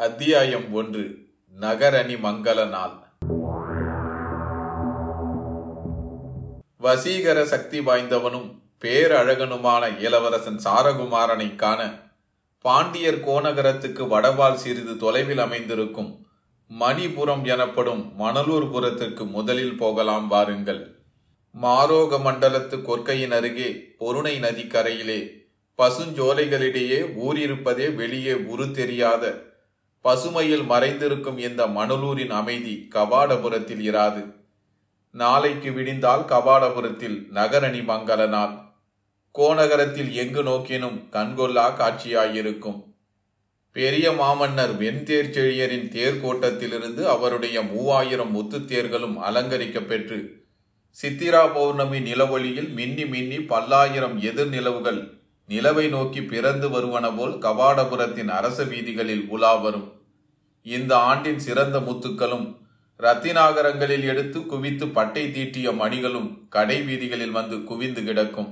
அத்தியாயம் ஒன்று நகரணி மங்கள நாள். வசீகர சக்தி வாய்ந்தவனும் பேரழகனுமான இளவரசன் சாரகுமாரனை காண பாண்டியர் கோநகரத்துக்கு வடவால் சிறிது தொலைவில் அமைந்திருக்கும் மணிபுரம் எனப்படும் மணலூர்புரத்திற்கு முதலில் போகலாம் வாருங்கள். மாரோக மண்டலத்து கொற்கையின் அருகே பொருணை நதிக்கரையிலே பசுஞ்சோலைகளிடையே ஊரிருப்பதே வெளியே உரு தெரியாத பசுமையில் மறைந்திருக்கும் இந்த மணலூரின் அமைதி கபாடபுரத்தில் இராது. நாளைக்கு விடிந்தால் கபாடபுரத்தில் நகரணி மங்கள நாள் கோநகரத்தில் எங்கு நோக்கினும் கண்கொள்ளா காட்சியாயிருக்கும். பெரிய மாமன்னர் வெண்தேர் செழியரின் தேர்கோட்டத்திலிருந்து அவருடைய மூவாயிரம் முத்துத்தேர்களும் அலங்கரிக்கப்பெற்று சித்திரா பௌர்ணமி நிலவொளியில் மின்னி மின்னி பல்லாயிரம் எதிர் நிலவுகள் நிலவை நோக்கி பிறந்து வருவன போல் கபாடபுரத்தின் அரச வீதிகளில் உலா வரும். இந்த ஆண்டின் சிறந்த முத்துக்களும் ரத்தினாகரங்களில் எடுத்து குவித்து பட்டை தீட்டிய மணிகளும் கடை வீதிகளில் வந்து குவிந்து கிடக்கும்.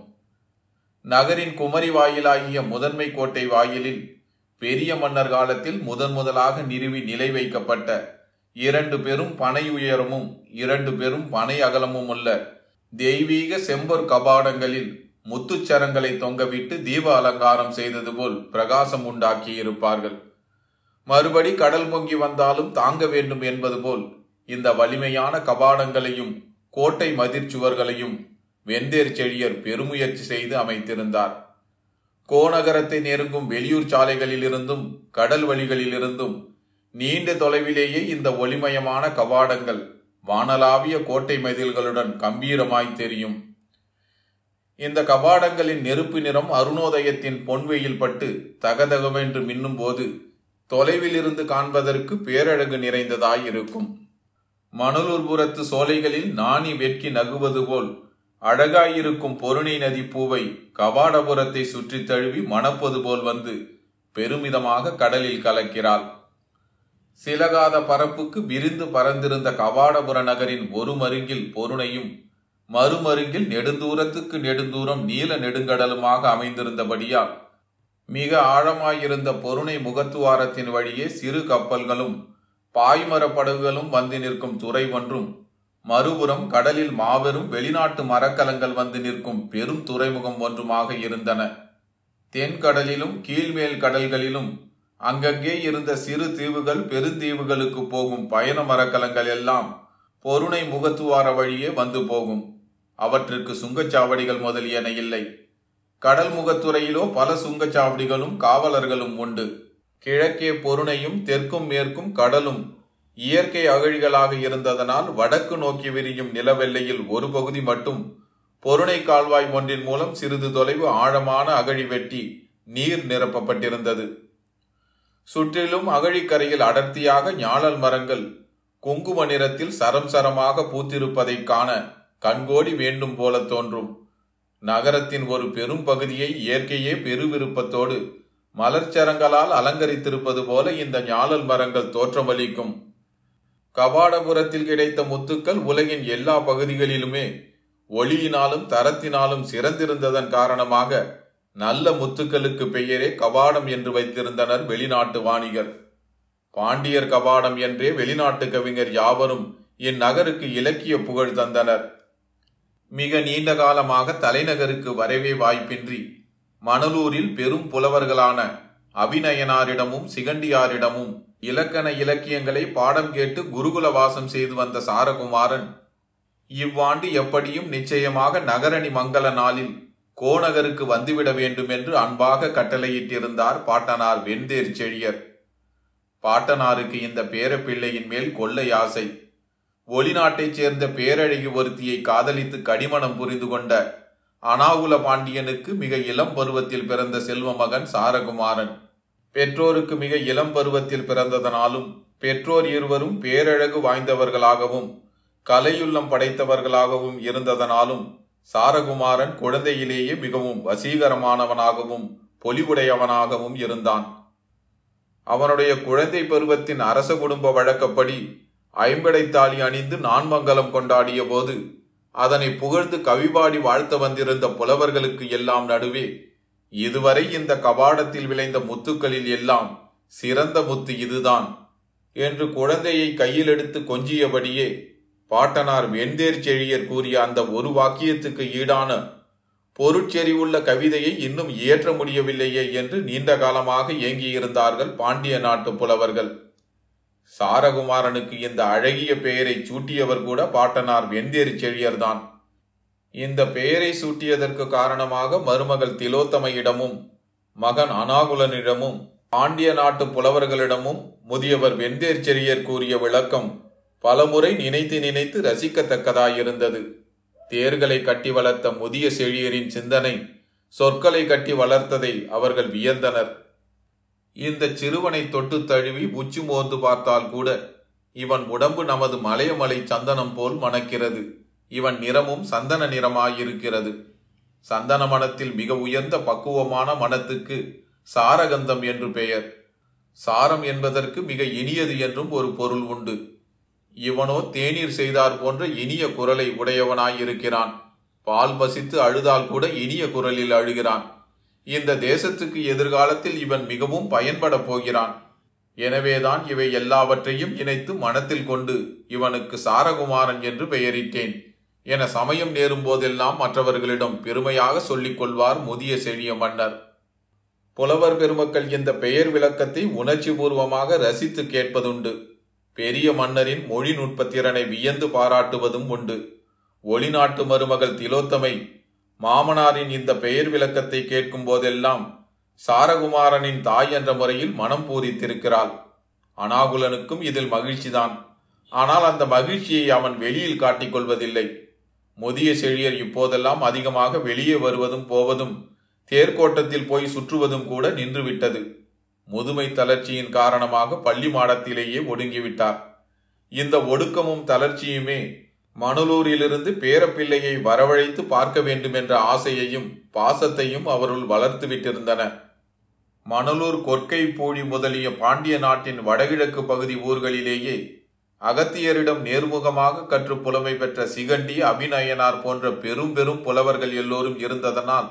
நகரின் குமரி வாயிலாகிய முதன்மை கோட்டை வாயிலில் பெரிய மன்னர் காலத்தில் முதன் முதலாக நிறுவி நிலை வைக்கப்பட்ட இரண்டு பெரும் பனை உயரமும் இரண்டு பெரும் பனை அகலமும் உள்ள தெய்வீக செம்பொர் கபாடங்களில் முத்துச்சரங்களை தொங்கவிட்டு தீப அலங்காரம் செய்தது போல் பிரகாசம் உண்டாக்கி இருப்பார்கள் மறுபடி கடல் பொங்கி வந்தாலும் தாங்க வேண்டும் என்பது போல் இந்த வலிமையான கபாடங்களையும் கோட்டை மதிர்ச்சுவர்களையும் வெந்தேர் செழியர் பெருமுயற்சி செய்து அமைத்திருந்தார். கோநகரத்தை நெருங்கும் வெளியூர் சாலைகளிலிருந்தும் கடல் வழிகளிலிருந்தும் நீண்ட தொலைவிலேயே இந்த ஒளிமயமான கவாடங்கள் வானலாவிய கோட்டை மதில்களுடன் கம்பீரமாய் தெரியும். இந்த கபாடங்களின் நெருப்பு நிறம் அருணோதயத்தின் பொன்வெயில் பட்டு தகதகவென்று மின்னும் போது தொலைவில் இருந்து காண்பதற்கு பேரழகு நிறைந்ததாயிருக்கும். மணலூர்புறத்து மணலூர்புரத்து சோலைகளில் நாணி வெட்கி நகுவது போல் அழகாயிருக்கும் பொருணை நதி பூவை கபாடபுரத்தை சுற்றி தழுவி மணப்பது போல் வந்து பெருமிதமாக கடலில் கலக்கிறாள். சிலகாத பரப்புக்கு விரிந்து பறந்திருந்த கபாடபுர நகரின் ஒரு மருங்கில் பொருணையும் மறுமருங்கில் நெடுந்தூரத்துக்கு நெடுந்தூரம் நீல நெடுங்கடலுமாக அமைந்திருந்தபடியால் மிக ஆழமாயிருந்த பொருணை முகத்துவாரத்தின் வழியே சிறு கப்பல்களும் பாய்மர படகுகளும் வந்து நிற்கும் துறை ஒன்றும் மறுபுறம் கடலில் மாபெரும் வெளிநாட்டு மரக்கலங்கள் வந்து நிற்கும் பெரும் துறைமுகம் ஒன்றுமாக இருந்தன. தென்கடலிலும் கீழ்மேல் கடல்களிலும் அங்கங்கே இருந்த சிறு தீவுகள் பெருந்தீவுகளுக்கு போகும் பயண மரக்கலங்கள் எல்லாம் பொருணை முகத்துவார வழியே வந்து போகும். அவற்றுக்கு சுங்கச்சாவடிகள் முதலியன இல்லை. கடல் முகத்துறையிலோ பல சுங்கச்சாவடிகளும் காவலர்களும் உண்டு. கிழக்கே பொருணையும் தெற்கும் மேற்கும் கடலும் இயற்கை அகழிகளாக இருந்ததனால் வடக்கு நோக்கி விரியும் நிலவெல்லையில் ஒரு பகுதி மட்டும் பொருணை கால்வாய் ஒன்றின் மூலம் சிறிது தொலைவு ஆழமான அகழி வெட்டி நீர் நிரப்பப்பட்டிருந்தது. சுற்றிலும் அகழிக்கரையில் அடர்த்தியாக ஞாழல் மரங்கள் குங்கும நிறத்தில் சரம் சரமாக பூத்திருப்பதைக் காண கண்கோடி வேண்டும் போல தோன்றும். நகரத்தின் ஒரு பெரும் பகுதியை இயற்கையே பெருவிருப்பத்தோடு மலர்ச்சரங்களால் அலங்கரித்திருப்பது போல இந்த ஞாழல் மரங்கள் தோற்றமளிக்கும். கபாடபுரத்தில் கிடைத்த முத்துக்கள் உலகின் எல்லா பகுதிகளிலுமே ஒளியினாலும் தரத்தினாலும் சிறந்திருந்ததன் காரணமாக நல்ல முத்துக்களுக்கு பெயரே கபாடம் என்று வைத்திருந்தனர் வெளிநாட்டு வாணிகர். பாண்டியர் கபாடம் என்றே வெளிநாட்டு கவிஞர் யாவரும் இந்நகருக்கு இலக்கிய புகழ் தந்தனர். மிக நீண்ட காலமாக தலைநகருக்கு வரவே வாய்ப்பின்றி மணலூரில் பெரும் புலவர்களான அபிநயனாரிடமும் சிகண்டியாரிடமும் இலக்கண இலக்கியங்களை பாடம் கேட்டு குருகுல வாசம் செய்து வந்த சாரகுமாரன் இவ்வாண்டு எப்படியும் நிச்சயமாக நகரணி மங்கள நாளில் கோநகருக்கு வந்துவிட வேண்டும் என்று அன்பாக கட்டளையிட்டிருந்தார் பாட்டனார் வெண்தேர் செழியர். பாட்டனாருக்கு இந்த பேரப்பிள்ளையின் மேல் கொள்ளை ஆசை. ஒளிநாட்டைச் சேர்ந்த பேரழகி ஒருத்தியை காதலித்து கடிமணம் புரிந்து கொண்ட அனாகுல பாண்டியனுக்கு மிக இளம் பருவத்தில் பிறந்த செல்வ மகன் சாரகுமாரன். பெற்றோருக்கு மிக இளம் பருவத்தில் பிறந்ததனாலும் பெற்றோர் இருவரும் பேரழகு வாய்ந்தவர்களாகவும் கலையுள்ளம் படைத்தவர்களாகவும் இருந்ததனாலும் சாரகுமாரன் குழந்தையிலேயே மிகவும் வசீகரமானவனாகவும் பொலிவுடையவனாகவும் இருந்தான். அவனுடைய குழந்தை பருவத்தின் அரச குடும்ப வழக்கப்படி ஐம்படைத்தாலி அணிந்து நான்மங்கலம் கொண்டாடிய போது அதனை புகழ்ந்து கவிபாடி வாழ்த்த வந்திருந்த புலவர்களுக்கு எல்லாம் நடுவே இதுவரை இந்த கபாடத்தில் விளைந்த முத்துக்களில் எல்லாம் சிறந்த முத்து இதுதான் என்று குழந்தையை கையில் எடுத்து கொஞ்சியபடியே பாட்டனார் வெண்தேர் செழியர் கூறிய அந்த ஒரு வாக்கியத்துக்கு ஈடான பொருட்செறிவுள்ள கவிதையை இன்னும் இயற்ற முடியவில்லையே என்று நீண்ட காலமாக ஏங்கியிருந்தார்கள் பாண்டிய நாட்டு புலவர்கள். சாரகுமாரனுக்கு இந்த அழகிய பெயரை சூட்டியவர் கூட பாட்டனார் வெந்தேரி செழியர்தான். இந்த பெயரை சூட்டியதற்கு காரணமாக மருமகள் திலோத்தமையிடமும் மகன் அனாகுலனிடமும் பாண்டிய நாட்டு புலவர்களிடமும் முதியவர் வெந்தேர் செழியர் கூறிய விளக்கம் பலமுறை நினைத்து நினைத்து ரசிக்கத்தக்கதாயிருந்தது. தேர்களை கட்டி வளர்த்த முதிய செழியரின் சிந்தனை சொற்களை கட்டி வளர்த்ததை அவர்கள் வியந்தனர். இந்த சிறுவனை தொட்டு தழுவி உச்சி மோந்து பார்த்தால் கூட இவன் உடம்பு நமது மலையமலை சந்தனம் போல் மணக்கிறது. இவன் நிறமும் சந்தன நிறமாயிருக்கிறது. சந்தன மனத்தில் மிக உயர்ந்த பக்குவமான மனத்துக்கு சாரகந்தம் என்று பெயர். சாரம் என்பதற்கு மிக இனியது என்றும் ஒரு பொருள் உண்டு. இவனோ தேநீர் செய்தார் போன்ற இனிய குரலை உடையவனாயிருக்கிறான். பால் பசித்து அழுதால் கூட இனிய குரலில் அழுகிறான். இந்த தேசத்துக்கு எதிர்காலத்தில் இவன் மிகவும் பயன்பட போகிறான். எனவேதான் இவை எல்லாவற்றையும் இணைத்து மனத்தில் கொண்டு இவனுக்கு சாரகுமாரன் என்று பெயரிட்டேன். என சமயம் நேரும் போதெல்லாம் மற்றவர்களிடம் பெருமையாக சொல்லிக் கொள்வார் முதிய செழிய மன்னர். புலவர் பெருமக்கள் இந்த பெயர் விளக்கத்தை உணர்ச்சி பூர்வமாக ரசித்து கேட்பதுண்டு. பெரிய மன்னரின் மொழி நுட்பத்திறனை வியந்து பாராட்டுவதும் உண்டு. ஒளிநாட்டு மருமகள் திலோத்தமை மாமனாரின் இந்த பெயர் விளக்கத்தை கேட்கும் போதெல்லாம் சாரகுமாரனின் தாய் என்ற முறையில் மனம் பூரித்திருக்கிறாள். அனாகுலனுக்கும் இதில் மகிழ்ச்சிதான். ஆனால் அந்த மகிழ்ச்சியை அவன் வெளியில் காட்டிக் கொள்வதில்லை. முதிய செழியர் இப்போதெல்லாம் அதிகமாக வெளியே வருவதும் போவதும் தேர்கோட்டத்தில் போய் சுற்றுவதும் கூட நின்றுவிட்டது. முதுமை தளர்ச்சியின் காரணமாக பள்ளி மாடத்திலேயே ஒடுங்கிவிட்டார். இந்த ஒடுக்கமும் தளர்ச்சியுமே மணலூரிலிருந்து பேரப்பிள்ளையை வரவழைத்து பார்க்க வேண்டும் என்ற ஆசையையும் பாசத்தையும் அவருள் வளர்த்து விட்டிருந்தன மணலூர் கொற்கை பூழி முதலிய பாண்டிய நாட்டின் வடகிழக்கு பகுதி ஊர்களிலேயே அகத்தியரிடம் நேர்முகமாக கற்று புலமை பெற்ற சிகண்டி அபிநயனார் போன்ற பெரும் பெரும் புலவர்கள் எல்லோரும் இருந்ததனால்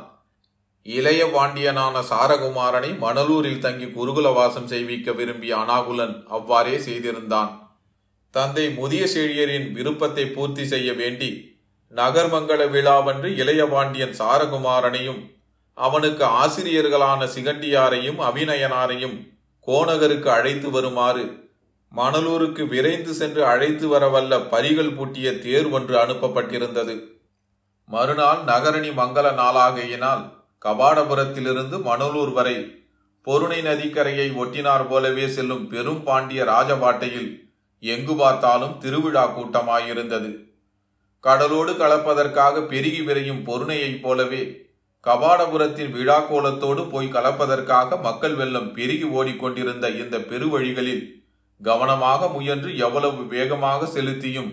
இளைய பாண்டியனான சாரகுமாரனை மணலூரில் தங்கி குருகுலவாசம் செய்விக்க விரும்பிய அனாகுலன் அவ்வாறே செய்திருந்தான். தந்தை முதிய செழியரின் விருப்பத்தை பூர்த்தி செய்ய வேண்டி நகர்மங்கல விழாவன்று இளைய பாண்டியன் சாரகுமாரனையும் அவனுக்கு ஆசிரியர்களான சிகண்டியாரையும் அபிநயனாரையும் கோநகருக்கு அழைத்து வருமாறு மணலூருக்கு விரைந்து சென்று அழைத்து வரவல்ல பரிகள் பூட்டிய தேர் ஒன்று அனுப்பப்பட்டிருந்தது. மறுநாள் நகரணி மங்கள நாளாகையினால் கபாடபுரத்திலிருந்து மணலூர் வரை பொருணை நதிக்கரையை ஒட்டினார் போலவே செல்லும் பெரும் பாண்டிய ராஜபாட்டையில் எங்கு பார்த்தாலும் திருவிழா கூட்டமாயிருந்தது. கடலோடு கலப்பதற்காக பெருகி விரையும் பொருணையைப் போலவே கபாடபுரத்தின் விழா கோலத்தோடு போய் கலப்பதற்காக மக்கள் வெள்ளம் பெருகி ஓடிக்கொண்டிருந்த இந்த பெருவழிகளில் கவனமாக முயன்று எவ்வளவு வேகமாக செலுத்தியும்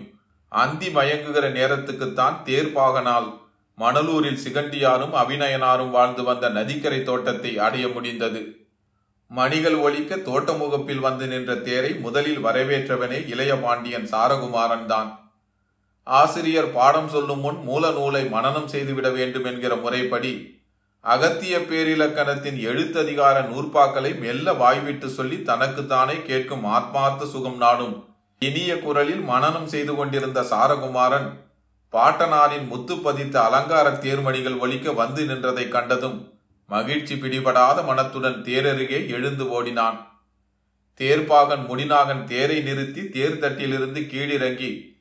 அந்தி மயங்குகிற நேரத்துக்குத்தான் தேர்ப்பாகனால் மணலூரில் சிகண்டியாரும் அபிநயனாரும் வாழ்ந்து வந்த நதிக்கரை தோட்டத்தை அடைய முடிந்தது. மணிகள் ஒழிக்க தோட்ட முகப்பில் வந்து நின்ற தேரை முதலில் வரவேற்றவனே இளைய பாண்டியன் சாரகுமாரன் தான். ஆசிரியர் பாடம் சொல்லும் முன் மூல நூலை மனனம் செய்துவிட வேண்டும் என்கிற முறைப்படி அகத்திய பேரிலக்கணத்தின் எழுத்ததிகார நூற்பாக்களை மெல்ல வாய்விட்டு சொல்லி தனக்குத்தானே கேட்கும் ஆத்மார்த்த சுகம் நாடும். இனிய குரலில் மனனம் செய்து கொண்டிருந்த சாரகுமாரன் பாட்டனாரின் முத்து பதித்த அலங்கார தேர்மணிகள் ஒலிக்க வந்து நின்றதை கண்டதும் மகிழ்ச்சி பிடிபடாத மனத்துடன் தேரருகே எழுந்து ஓடினான். தேர்ப்பாகன் முடிநாகன் தேரை நிறுத்தி தேர் தட்டிலிருந்து கீழிறங்கி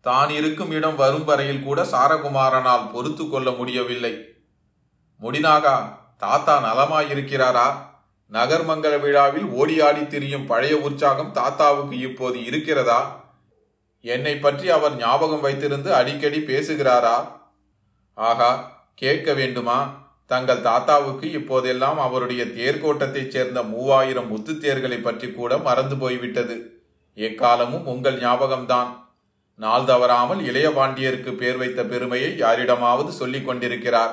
தான் இருக்கும் இடம் வரும் வரையில் கூட சாரகுமாரனால் பொறுத்து கொள்ள முடியவில்லை. முடிநாகா தாத்தா நலமாயிருக்கிறாரா? நகர்மங்கல விழாவில் ஓடியாடி திரியும் பழைய உற்சாகம் தாத்தாவுக்கு இப்போது இருக்கிறதா? என்னை பற்றி அவர் ஞாபகம் வைத்திருந்து அடிக்கடி பேசுகிறாரா? ஆகா கேட்க வேண்டுமா? தங்கள் தாத்தாவுக்கு இப்போதெல்லாம் அவருடைய தேர்கோட்டத்தைச் சேர்ந்த மூவாயிரம் முத்து தேர்களை பற்றி கூட மறந்து போய்விட்டது. எக்காலமும் உங்கள் ஞாபகம்தான். நாள் தவறாமல் இளைய பாண்டியருக்கு பேர் வைத்த பெருமையை யாரிடமாவது சொல்லிக் கொண்டிருக்கிறார்.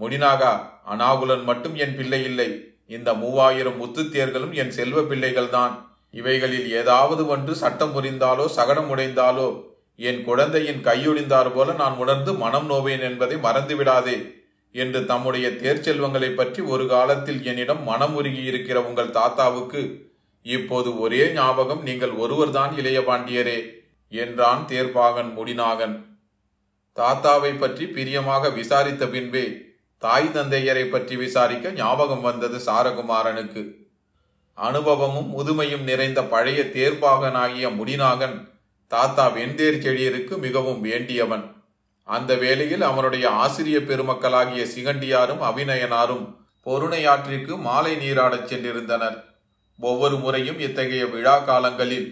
முடினாகா அனாகுலன் மட்டும் என் பிள்ளை இல்லை. இந்த மூவாயிரம் முத்துத்தேர்களும் என் செல்வ பிள்ளைகள்தான். இவைகளில் ஏதாவது ஒன்று சட்டம் புரிந்தாலோ சகடம் உடைந்தாலோ என் குழந்தையின் கையொழிந்தார் போல நான் உணர்ந்து மனம் நோவேன் என்பதை மறந்துவிடாதே. என்று தம்முடைய தேர்ச்செல்வங்களை பற்றி ஒரு காலத்தில் என்னிடம் மனமுருகி இருக்கிற உங்கள் தாத்தாவுக்கு இப்போது ஒரே ஞாபகம் நீங்கள் ஒருவர்தான் இளைய பாண்டியரே என்றான் தேர்ப்பாகன் முடிநாகன். தாத்தாவை பற்றி பிரியமாக விசாரித்த பின்பே தாய் தந்தையரை பற்றி விசாரிக்க ஞாபகம் வந்தது சாரகுமாரனுக்கு. அனுபவமும் முதுமையும் நிறைந்த பழைய தேர்ப்பாகனாகிய முடிநாகன் தாத்தா வெந்தேர் செழியருக்கு மிகவும் வேண்டியவன். அந்த வேளையில் அவனுடைய ஆசிரிய பெருமக்களாகிய சிகண்டியாரும் அபிநயனாரும் பொருணையாற்றிற்கு மாலை நீராடச் சென்றிருந்தனர். ஒவ்வொரு முறையும் இத்தகைய விழா காலங்களில்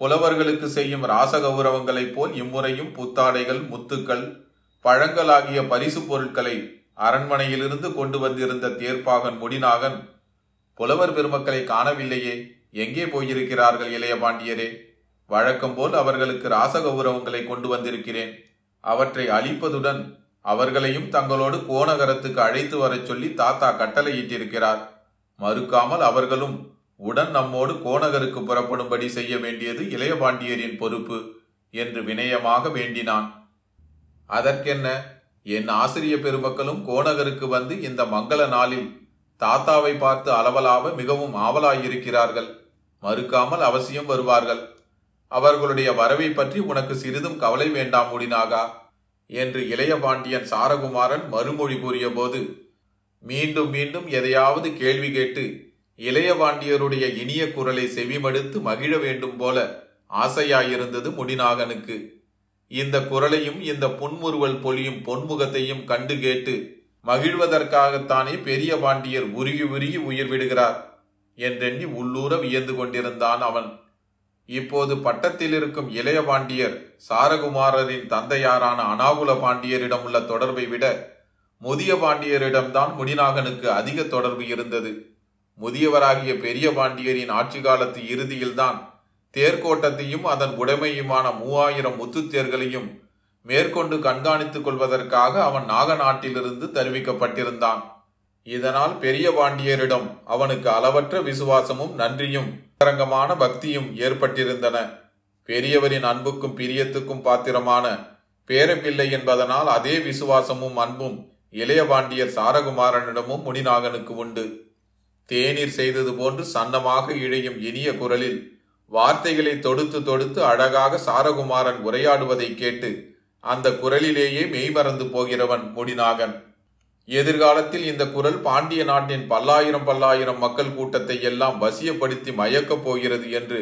புலவர்களுக்கு செய்யும் ராசகௌரவங்களைப் போல் இம்முறையும் புத்தாடைகள் முத்துக்கள் பழங்கள் ஆகிய பரிசு பொருட்களை அரண்மனையிலிருந்து கொண்டு வந்திருந்த தேர்ப்பாகன் முடிநாகன் புலவர் பெருமக்களை காணவில்லையே எங்கே போயிருக்கிறார்கள் இளைய பாண்டியரே? வழக்கம் போல் அவர்களுக்கு ராசகௌரவங்களை கொண்டு வந்திருக்கிறேன். அவற்றை அழிப்பதுடன் அவர்களையும் தங்களோடு கோநகரத்துக்கு அழைத்து வரச் சொல்லி தாத்தா கட்டளையிட்டிருக்கிறார். மறுக்காமல் அவர்களும் உடன் நம்மோடு கோநகருக்கு புறப்படும்படி செய்ய வேண்டியது இளையபாண்டியரின் பொறுப்பு என்று வினயமாக வேண்டினான். அதற்கென்ன என் ஆசிரிய பெருமக்களும் கோநகருக்கு வந்து இந்த மங்கள நாளில் தாத்தாவை பார்த்து அளவலாவ மிகவும் ஆவலாயிருக்கிறார்கள். மறுக்காமல் அவசியம் வருவார்கள். அவர்களுடைய வரவை பற்றி உனக்கு சிறிதும் கவலை வேண்டாம் முடினாகா? என்று இளைய பாண்டியன் சாரகுமாரன் மறுமொழி கூறியபோது மீண்டும் மீண்டும் எதையாவது கேள்வி கேட்டு இளைய பாண்டியருடைய இனிய குரலை செவிமடுத்து மகிழ வேண்டும் போல ஆசையாயிருந்தது முடிநாகனுக்கு இந்த குரலையும் இந்த புன்முறுவல் பொலியும் பொன்முகத்தையும் கண்டு கேட்டு மகிழ்வதற்காகத்தானே பெரிய பாண்டியர் உருகி உருகி உயிர் விடுகிறார் என்றெண்ணி உள்ளூர வியந்து கொண்டிருந்தான் அவன். இப்போது பட்டத்தில் இருக்கும் இளைய பாண்டியர் சாரகுமாரரின் தந்தையாரான அனாகுல பாண்டியரிடம் உள்ள தொடர்பை விட முதிய பாண்டியரிடம்தான் முடிநாகனுக்கு அதிக தொடர்பு இருந்தது. முதியவராகிய பெரிய பாண்டியரின் ஆட்சி காலத்து இறுதியில்தான் தேர்கோட்டத்தையும் அதன் உடைமையுமான மூவாயிரம் முத்துத்தேர்களையும் மேற்கொண்டு கண்காணித்துக் கொள்வதற்காக அவன் நாகநாட்டிலிருந்து தெரிவிக்கப்பட்டிருந்தான். இதனால் பெரிய பாண்டியரிடம் அவனுக்கு அளவற்ற விசுவாசமும் நன்றியும் அரங்கமான பக்தியும் ஏற்பட்டிருந்தன. பெரியவரின் அன்புக்கும் பிரியத்துக்கும் பாத்திரமான பேரப்பிள்ளை என்பதனால் அதே விசுவாசமும் அன்பும் இளைய பாண்டியர் சாரகுமாரனிடமும் முனிநாகனுக்கு உண்டு. தேநீர் செய்தது போன்று சன்னமாக இழையும் இனிய குரலில் வார்த்தைகளை தொடுத்து தொடுத்து அழகாக சாரகுமாரன் உரையாடுவதை கேட்டு அந்த குரலிலேயே மெய்மறந்து போகிறவன் முடிநாகன் எதிர்காலத்தில் இந்த குரல் பாண்டிய நாட்டின் பல்லாயிரம் பல்லாயிரம் மக்கள் கூட்டத்தை எல்லாம் வசியப்படுத்தி மயக்கப் போகிறது என்று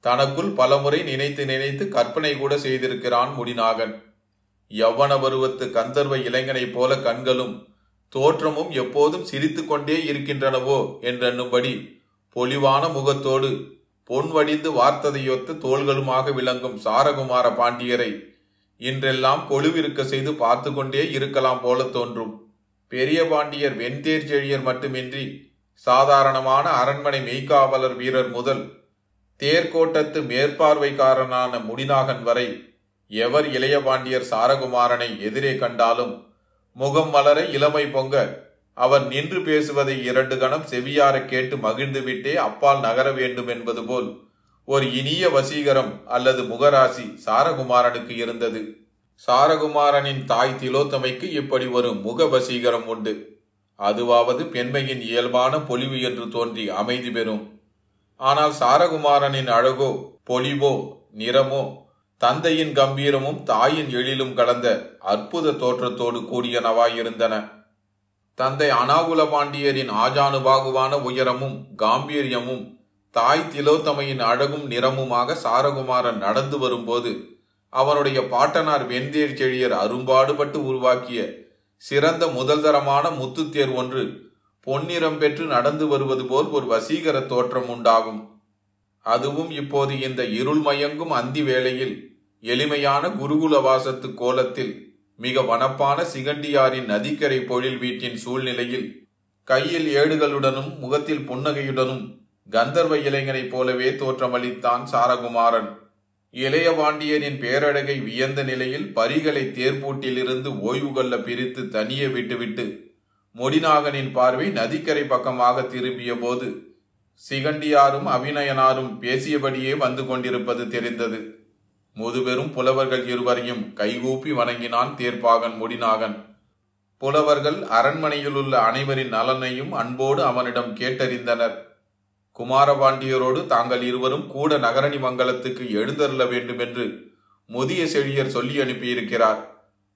தனக்குள் பலமுறை நினைத்து நினைத்து கற்பனை கூட செய்திருக்கிறான் முடிநாகன். யவ்வன பருவத்து கந்தர்வ இளைஞனைப் போல கண்களும் தோற்றமும் எப்போதும் சிரித்து கொண்டே இருக்கின்றனவோ என்றெண்ணும்படி பொலிவான முகத்தோடு பொன் வடிந்து வார்த்ததையொத்த தோள்களுமாக விளங்கும் சாரகுமார பாண்டியரை இன்றெல்லாம் கொழுவிருக்க செய்து பார்த்து கொண்டே இருக்கலாம் போல தோன்றும். பெரிய பாண்டியர் வெண்தேர் செழியர் மட்டுமின்றி சாதாரணமான அரண்மனை மெய்க்காவலர் வீரர் முதல் தேர்கோட்டத்து மேற்பார்வைக்காரனான முடிநாகன் வரை எவர் இளைய பாண்டியர் சாரகுமாரனை எதிரே கண்டாலும் முகம் மலர இளமை பொங்க அவர் நின்று பேசுவதை இரண்டு கணம் செவியார கேட்டு மகிழ்ந்துவிட்டே அப்பால் நகர வேண்டும் என்பது போல் ஒரு இனிய வசீகரம் அல்லது முகராசி சாரகுமாரனுக்கு இருந்தது. சாரகுமாரனின் தாய் திலோத்தமைக்கு இப்படி ஒரு முக வசீகரம் உண்டு. அதுவாவது பெண்மையின் இயல்பான பொலிவு என்று தோன்றி அமைதி பெறும். ஆனால் சாரகுமாரனின் அழகோ பொலிவோ நிறமோ தந்தையின் கம்பீரமும் தாயின் எழிலும் கலந்த அற்புத தோற்றத்தோடு கூடியனவாயிருந்தன. தந்தை அனாகுல பாண்டியரின் ஆஜானுபாகுவான உயரமும் காம்பீரியமும் தாய் திலோத்தமையின் அழகும் நிறமுமாக சாரகுமாரன் நடந்து வரும்போது அவனுடைய பாட்டனார் வெந்தேர் செழியர் அரும்பாடுபட்டு உருவாக்கிய சிறந்த முதல்தரமான முத்துத்தேர் ஒன்று பொன்னிறம் பெற்று நடந்து வருவது போல் ஒரு வசீகர தோற்றம் உண்டாகும். அதுவும் இப்போது இந்த இருள் மயங்கும் அந்தி வேளையில் எளிமையான குருகுல வாசத்து கோலத்தில் மிக வனப்பான சிகண்டியாரின் நதிக்கரை பொழில் வீட்டின் சூழ்நிலையில் கையில் ஏடுகளுடனும் முகத்தில் புன்னகையுடனும் கந்தர்வ இளைஞனைப் போலவே தோற்றமளித்தான் சாரகுமாரன். இளையபாண்டியனின் பேரழகை வியந்த நிலையில் பரிகளை தேர்ப்பூட்டிலிருந்து ஓய்வு கொள்ள பிரித்து தனியே விட்டுவிட்டு முடிநாகனின் பார்வை நதிக்கரை பக்கமாக திரும்பிய போது சிகண்டியாரும் அபிநயனாரும் பேசியபடியே வந்து கொண்டிருப்பது தெரிந்தது. முதுபெரும் புலவர்கள் இருவரையும் கைகூப்பி வணங்கினான் தேர்ப்பாகன் முடிநாகன் புலவர்கள் அரண்மனையில் உள்ள அனைவரின் நலனையும் அன்போடு அவனிடம் கேட்டறிந்தனர். குமாரபாண்டியரோடு தாங்கள் இருவரும் கூட நகரணி மங்கலத்துக்கு எழுந்தருள வேண்டும் என்று முதிய செழியர் சொல்லி அனுப்பியிருக்கிறார்.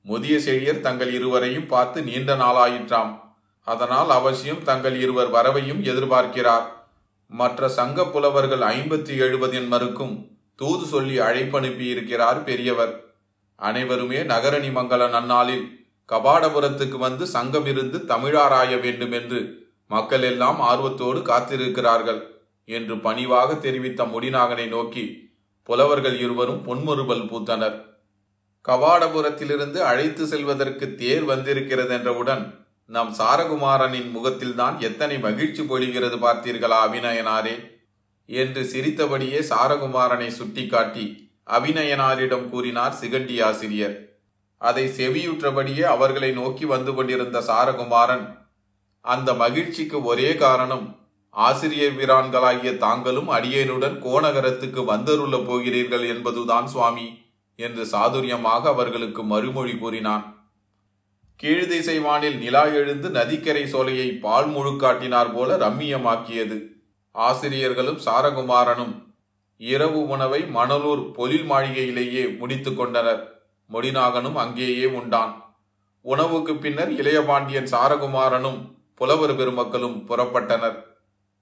முதிய செழியர் தங்கள் இருவரையும் பார்த்து நீண்ட நாளாயிற்றாம். அதனால் அவசியம் தங்கள் இருவர் வரவையும் எதிர்பார்க்கிறார். மற்ற சங்க புலவர்கள் ஐம்பத்தி எழுபதின் மறுக்கும் தூது சொல்லி அழைப்பனுப்பி இருக்கிறார் பெரியவர். அனைவருமே நகரணி மங்கள நன்னாளில் கபாடபுரத்துக்கு வந்து சங்கம் இருந்து தமிழாராய வேண்டும் என்று மக்கள் எல்லாம் ஆர்வத்தோடு காத்திருக்கிறார்கள். என்று பணிவாக தெரிவித்த முடிநாகனை நோக்கி புலவர்கள் இருவரும் பொன்முறுபல் பூத்தனர். கவாடபுரத்திலிருந்து அழைத்து செல்வதற்கு தேர் வந்திருக்கிறது என்றவுடன் நம் சாரகுமாரனின் முகத்தில்தான் எத்தனை மகிழ்ச்சி பொழிகிறது பார்த்தீர்களா அபிநயனாரே? என்று சிரித்தபடியே சாரகுமாரனை சுட்டிக்காட்டி அபிநயனாரிடம் கூறினார் சிகண்டி ஆசிரியர். அதை செவியுற்றபடியே அவர்களை நோக்கி வந்து கொண்டிருந்த சாரகுமாரன் அந்த மகிழ்ச்சிக்கு ஒரே காரணம் ஆசிரியர் வீரான்களாகிய தாங்களும் அடியேனுடன் கோநகரத்துக்கு வந்தருள போகிறீர்கள் என்பதுதான் சுவாமி என்று சாதுரியமாக அவர்களுக்கு மறுமொழி கூறினான். கீழ்திசை வானில் நிலா எழுந்து நதிக்கரை சோலையை பால் முழுக்காட்டினார் போல ரம்மியமாக்கியது. ஆசிரியர்களும் சாரகுமாரனும் இரவு உணவை மணலூர் பொலில் மாளிகையிலேயே முடித்துக் கொண்டனர். முடிநாகனும் அங்கேயே உண்டான். உணவுக்கு பின்னர் இளையபாண்டியன் சாரகுமாரனும் புலவர் பெருமக்களும் புறப்பட்டனர்.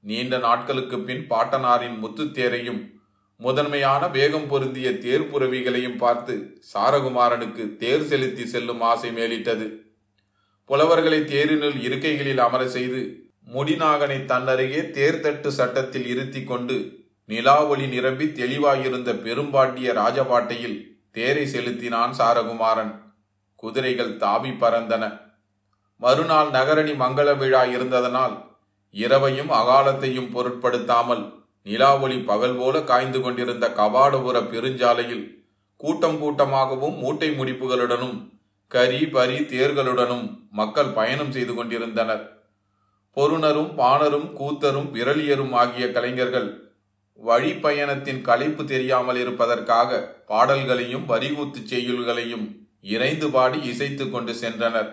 நீண்ட நாட்களுக்கு பின் பாட்டனாரின் முத்துத்தேரையும் முதன்மையான வேகம் பொருந்திய தேர் புறவிகளையும் பார்த்து சாரகுமாரனுக்கு தேர் செலுத்தி செல்லும் ஆசை மேலிட்டது. புலவர்களை தேரினுள் இருக்கைகளில் அமர செய்து முடிநாகனை தன்னருகே தேர்தட்டு சட்டத்தில் இருத்தி கொண்டு நிலாவொளி நிரம்பி தெளிவாயிருந்த பெரும்பாட்டிய ராஜபாட்டையில் தேரை செலுத்தினான் சாரகுமாரன். குதிரைகள் தாவி பறந்தன. மறுநாள் நகரணி மங்கள விழா இருந்ததனால் இரவையும் அகாலத்தையும் பொருட்படுத்தாமல் நிலாவொளி பகல் போல காய்ந்து கொண்டிருந்த கவாடபுர பெருஞ்சாலையில் கூட்டம் கூட்டமாகவும் மூட்டை முடிப்புகளுடனும் கரி பரி தேர்களுடனும் மக்கள் பயணம் செய்து கொண்டிருந்தனர். பொருணரும் பாணரும் கூத்தரும் விரலியரும் ஆகிய கலைஞர்கள் வழிப்பயணத்தின் களைப்பு தெரியாமல் இருப்பதற்காக பாடல்களையும் வரிகூத்துச் செய்யுள்களையும் இறைந்து பாடி இசைத்துக் கொண்டு சென்றனர்.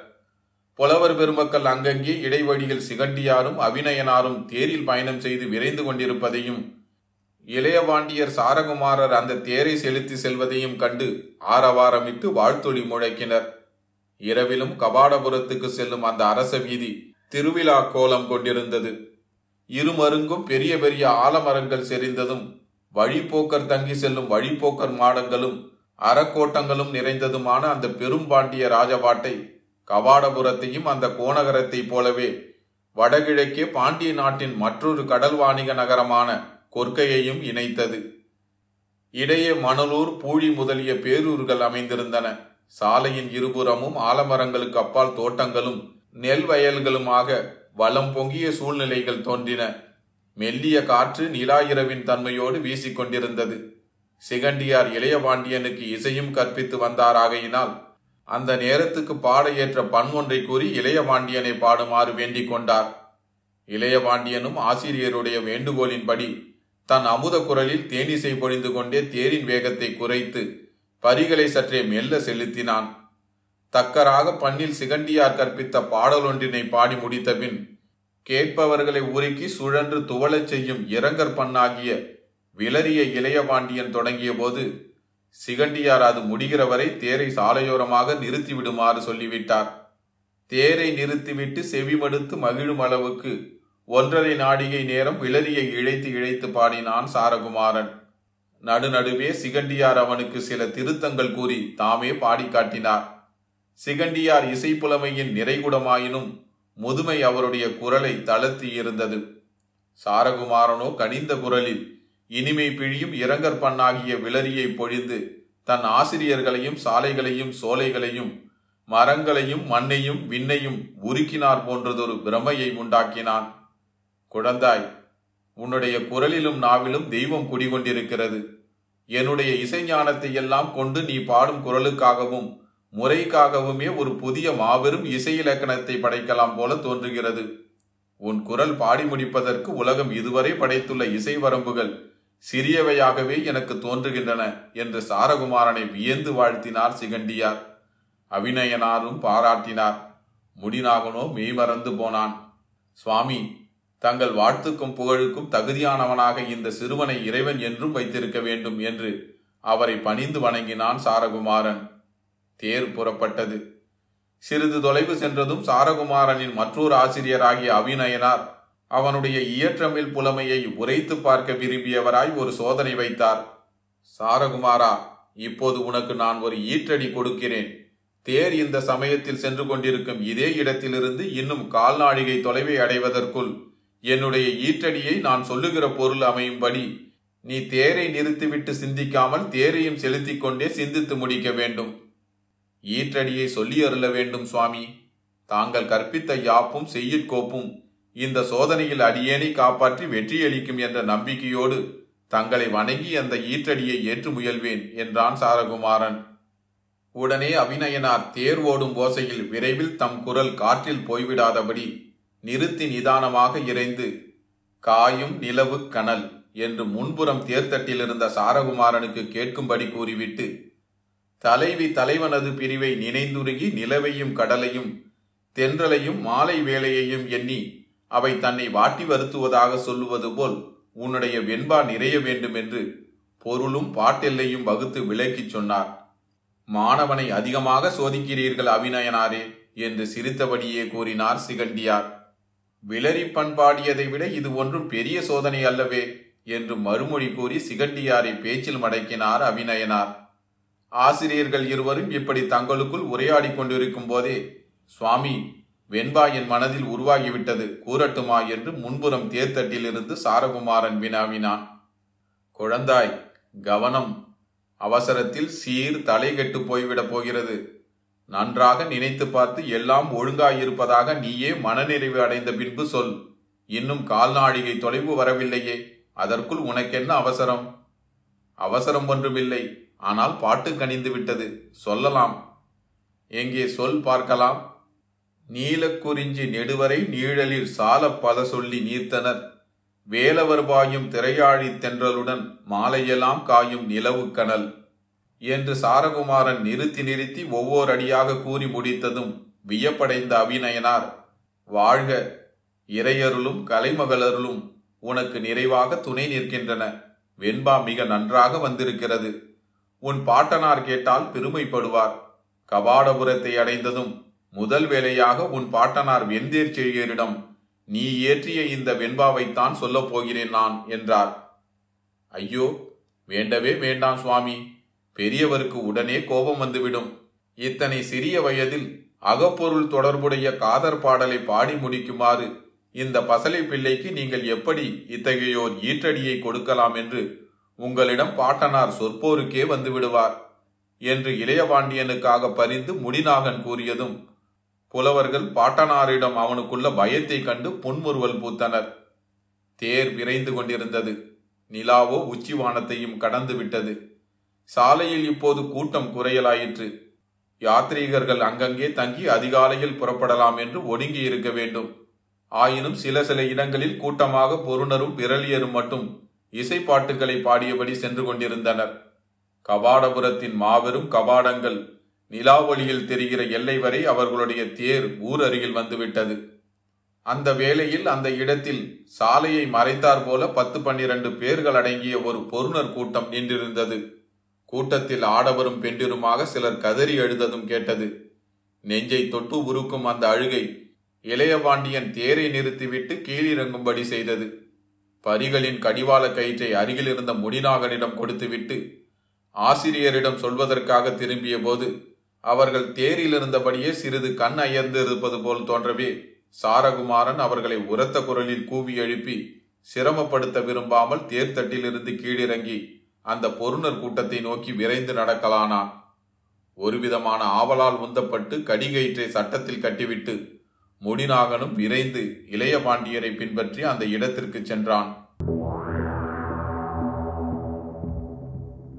புலவர் பெருமக்கள் அங்கங்கே இடைவழியில் சிகண்டியாரும் அபிநயனாரும் தேரில் பயணம் செய்து விரைந்து கொண்டிருப்பதையும் இளையவாண்டியர் சாரகுமாரர் அந்த தேரை செலுத்தி செல்வதையும் கண்டு ஆரவாரமிட்டு வாழ்த்தொழி முழக்கினர். இரவிலும் கபாடபுரத்துக்கு செல்லும் அந்த அரச வீதி திருவிழா கோலம் கொண்டிருந்தது. இருமருங்கும் பெரிய பெரிய ஆலமரங்கள் செறிந்ததும் வழிப்போக்கர் தங்கி செல்லும் வழிப்போக்கர் மாடங்களும் அறக்கோட்டங்களும் நிறைந்ததுமான அந்த பெரும்பாண்டிய ராஜபாட்டை கவாடபுரத்தையும் அந்த கோநகரத்தைப் போலவே வடகிழக்கே பாண்டிய நாட்டின் மற்றொரு கடல் வாணிக நகரமான கொற்கையையும் இணைத்தது. இடையே மணலூர் பூழி முதலிய பேரூர்கள் அமைந்திருந்தன. சாலையின் இருபுறமும் ஆலமரங்களுக்கு அப்பால் தோட்டங்களும் நெல் வயல்களுமாக வளம் பொங்கிய சூழ்நிலைகள் தோன்றின. மெல்லிய காற்று நிலாயிரவின் தன்மையோடு வீசிக்கொண்டிருந்தது. சிகண்டியார் இளையபாண்டியனுக்கு இசையும் கற்பித்து வந்தாராகையினால் அந்த நேரத்துக்கு பாட ஏற்ற பண் ஒன்றை கூறி இளையபாண்டியனை பாடுமாறு வேண்டிக் கொண்டார். இளையபாண்டியனும் ஆசிரியருடைய வேண்டுகோளின்படி தன் அமுத குரலில் தேனிசை பொழிந்து கொண்டே தேரின் வேகத்தை குறைத்து பரிகளை சற்றே மெல்ல செலுத்தினான். தக்கராக பண்ணில் சிகண்டியார் கற்பித்த பாடலொன்றினை பாடி முடித்தபின் கேட்பவர்களை உருக்கி சுழன்று துவளச் செய்யும் இரங்கற் பண்ணாகிய விளரிய இளையபாண்டியன் தொடங்கிய போது சிகண்டியார் அது முடிகிற வரை தேரை சாலையோரமாக நிறுத்திவிடுமாறு சொல்லிவிட்டார். தேரை நிறுத்திவிட்டு செவிமடுத்து மகிழும் அளவுக்கு ஒன்றரை நாடிகை நேரம் விளரியை இழைத்து இழைத்து பாடினான் சாரகுமாரன். நடுநடுவே சிகண்டியார் அவனுக்கு சில திருத்தங்கள் கூறி தாமே பாடி காட்டினார். சிகண்டியார் இசைப்புலமையின் நிறைகுடமாயினும் முதுமை அவருடைய குரலை தளர்த்தி இருந்தது. சாரகுமாரனோ கனிந்த குரலில் இனிமை பிழியும் இரங்கற் பண்ணாகிய விளரியை பொழிந்து தன் ஆசிரியர்களையும் சாலைகளையும் சோலைகளையும் மரங்களையும் மண்ணையும் விண்ணையும் உருக்கினார் போன்றதொரு பிரமையை உண்டாக்கினான். குழந்தாய் உன்னுடைய குரலிலும் நாவிலும் தெய்வம் குடிகொண்டிருக்கிறது. என்னுடைய இசைஞானத்தை எல்லாம் கொண்டு நீ பாடும் குரலுக்காகவும் முறைக்காகவுமே ஒரு புதிய மாபெரும் இசை இலக்கணத்தை படைக்கலாம் போல தோன்றுகிறது. உன் குரல் பாடி முடிப்பதற்கு உலகம் இதுவரை படைத்துள்ள இசை வரம்புகள் சிறியவையாகவே எனக்கு தோன்றுகின்றன என்று சாரகுமாரனை வியந்து வாழ்த்தினார் சிகண்டியார். அபிநயனாரும் பாராட்டினார். முடிநாகனோ மெய்மறந்து போனான். சுவாமி தங்கள் வாழ்த்துக்கும் புகழுக்கும் தகுதியானவனாக இந்த சிறுவனை இறைவன் என்றும் வைத்திருக்க வேண்டும் என்று அவரை பணிந்து வணங்கினான் சாரகுமாரன். தேர் புறப்பட்டது. சிறிது தொலைவு சென்றதும் சாரகுமாரனின் மற்றொரு ஆசிரியராகிய அபிநயனார் அவனுடைய இயற்றமிழ் புலமையை உரைத்து பார்க்க விரும்பியவராய் ஒரு சோதனை வைத்தார். சாரகுமாரா இப்போது உனக்கு நான் ஒரு ஈற்றடி கொடுக்கிறேன். தேர் இந்த சமயத்தில் சென்று கொண்டிருக்கும் இதே இடத்திலிருந்து இன்னும் கால்நாழிகை தொலைவை அடைவதற்குள் என்னுடைய ஈற்றடியை நான் சொல்லுகிற பொருள் அமையும்படி நீ தேரை நிறுத்திவிட்டு சிந்திக்காமல் தேரையும் செலுத்திக் கொண்டே சிந்தித்து முடிக்க வேண்டும். ஈற்றடியை சொல்லி அருள வேண்டும் சுவாமி. தாங்கள் கற்பித்த யாப்பும் செய்யிற்கோப்பும் இந்த சோதனையில் அடியேனை காப்பாற்றி வெற்றியளிக்கும் என்ற நம்பிக்கையோடு தங்களை வணங்கி அந்த ஈற்றடியை ஏற்று முயல்வேன் என்றான் சாரகுமாரன். உடனே அபிநயனார் தேர் ஓடும் ஓசையில் விரைவில் தம் குரல் காற்றில் போய்விடாதபடி நிறுத்தி நிதானமாக இறைந்து காயும் நிலவு கனல் என்று முன்புறம் தேர்தட்டில் இருந்த சாரகுமாரனுக்கு கேட்கும்படி கூறிவிட்டு தலைவி தலைவனது பிரிவை நினைந்துருகி நிலவையும் கடலையும் தென்றலையும் மாலை வேலையையும் எண்ணி அவை தன்னை வாட்டி வருத்துவதாக சொல்லுவது போல் உன்னுடைய வெண்பா நிறைய வேண்டும் என்று பொருளும் பாட்டெல்லையும் வகுத்து விளக்கிச் சொன்னார். மாணவனை அதிகமாக சோதிக்கிறீர்கள் அபிநயனாரே என்று சிரித்தபடியே கூறினார் சிகண்டியார். விளரி பண்பாடியதை விட இது ஒன்றும் பெரிய சோதனை அல்லவே என்று மறுமொழி கூறி சிகண்டியாரை பேச்சில் மடக்கினார் அபிநயனார். ஆசிரியர்கள் இருவரும் இப்படி தங்களுக்குள் உரையாடி கொண்டிருக்கும் போதே சுவாமி வெண்பா என் மனதில் உருவாகிவிட்டது. கூறட்டுமா என்று முன்புறம் தேர்தட்டிலிருந்து சாரகுமாரன் வினாவினான். குழந்தாய் கவனம். அவசரத்தில் சீர் தலை கெட்டு போய்விடப் போகிறது. நன்றாக நினைத்து பார்த்து எல்லாம் ஒழுங்காயிருப்பதாக நீயே மனநிறைவு அடைந்த பின்பு சொல். இன்னும் கால்நாழிகை தொலைவு வரவில்லையே. அதற்குள் உனக்கென்ன அவசரம்? அவசரம் ஒன்றுமில்லை. ஆனால் பாட்டு கணிந்து விட்டது சொல்லலாம். எங்கே சொல் பார்க்கலாம். நீலக்குறிஞ்சி நெடுவரை நீழலில் சால பல சொல்லி நீர்த்தனர். வேலவர் பாயும் திரையாழி தென்றலுடன் மாலையெல்லாம் காயும் நிலவு கனல் என்று சாரகுமாரன் நிறுத்தி நிறுத்தி ஒவ்வொரு அடியாக கூறி முடித்ததும் வியப்படைந்த அபிநயனார். வாழ்க இறையருளும் கலைமகளருளும் உனக்கு நிறைவாக துணை நிற்கின்றன. வெண்பா மிக நன்றாக வந்திருக்கிறது. உன் பாட்டனார் கேட்டால் பெருமைப்படுவார். கபாடபுரத்தை அடைந்ததும் முதல் வேலையாக உன் பாட்டனார் வெந்தேர் செழியரிடம் நீ ஏற்றிய இந்த வெண்பாவைத்தான் சொல்லப் போகிறேன் நான் என்றார். ஐயோ வேண்டவே வேண்டாம் சுவாமி. பெரியவருக்கு உடனே கோபம் வந்துவிடும். இத்தனை சிறிய வயதில் அகப்பொருள் தொடர்புடைய காதர் பாடலை பாடி முடிக்குமாறு இந்த பசலை பிள்ளைக்கு நீங்கள் எப்படி இத்தகையோர் ஈற்றடியை கொடுக்கலாம் என்று உங்களிடம் பாட்டனார் சொற்போருக்கே வந்துவிடுவார் என்று இளையபாண்டியனுக்காக பரிந்து முடிநாகன் கூறியதும் புலவர்கள் பாட்டனாரிடம் அவனுக்குள்ள பயத்தை கண்டு புன்முறுவல் பூத்தனர். தேர் விரைந்து கொண்டிருந்தது. நிலாவோ உச்சிவானத்தையும் கடந்து விட்டது. சாலையில் இப்போது கூட்டம் குறையலாயிற்று. யாத்ரீகர்கள் அங்கங்கே தங்கி அதிகாலையில் புறப்படலாம் என்று ஒடுங்கி இருக்க வேண்டும். ஆயினும் சில சில இடங்களில் கூட்டமாக பொருணரும் விரலியரும் மட்டும் இசைப்பாட்டுகளை பாடியபடி சென்று கொண்டிருந்தனர். கபாடபுரத்தின் மாபெரும் கபாடங்கள் நிலாவொளியில் தெரிகிற எல்லை வரை அவர்களுடைய தேர் ஊர் அருகில் வந்துவிட்டது. அந்த வேளையில் அந்த இடத்தில் சாலையை மறைத்தார் போல பத்து பன்னிரண்டு பேர்கள் அடங்கிய ஒரு பொருணர் கூட்டம் நின்றிருந்தது. கூட்டத்தில் ஆடவரும் பெண்டிருமாக சிலர் கதறி எழுததும் கேட்டது. நெஞ்சை தொட்டு உருக்கும் அந்த அழுகை இளையபாண்டியன் தேரை நிறுத்திவிட்டு கீழிறங்கும்படி செய்தது. பரிகளின் கடிவாள கயிற்றை அருகில் இருந்த முடிநாகனிடம் கொடுத்துவிட்டு ஆசிரியரிடம் சொல்வதற்காக திரும்பிய போது அவர்கள் தேரில் இருந்தபடியே சிறிது கண் அயர்ந்து இருப்பது போல் தோன்றவே சாரகுமாரன் அவர்களை உரத்த குரலில் கூவி எழுப்பி சிரமப்படுத்த விரும்பாமல் தேர்தட்டிலிருந்து கீழிறங்கி அந்த பொருணர் கூட்டத்தை நோக்கி விரைந்து நடக்கலானான். ஒருவிதமான ஆவலால் உந்தப்பட்டு கடிகயிற்றை சட்டத்தில் கட்டிவிட்டு முடிநாகனும் விரைந்து இளைய பாண்டியரை பின்பற்றி அந்த இடத்திற்கு சென்றான்.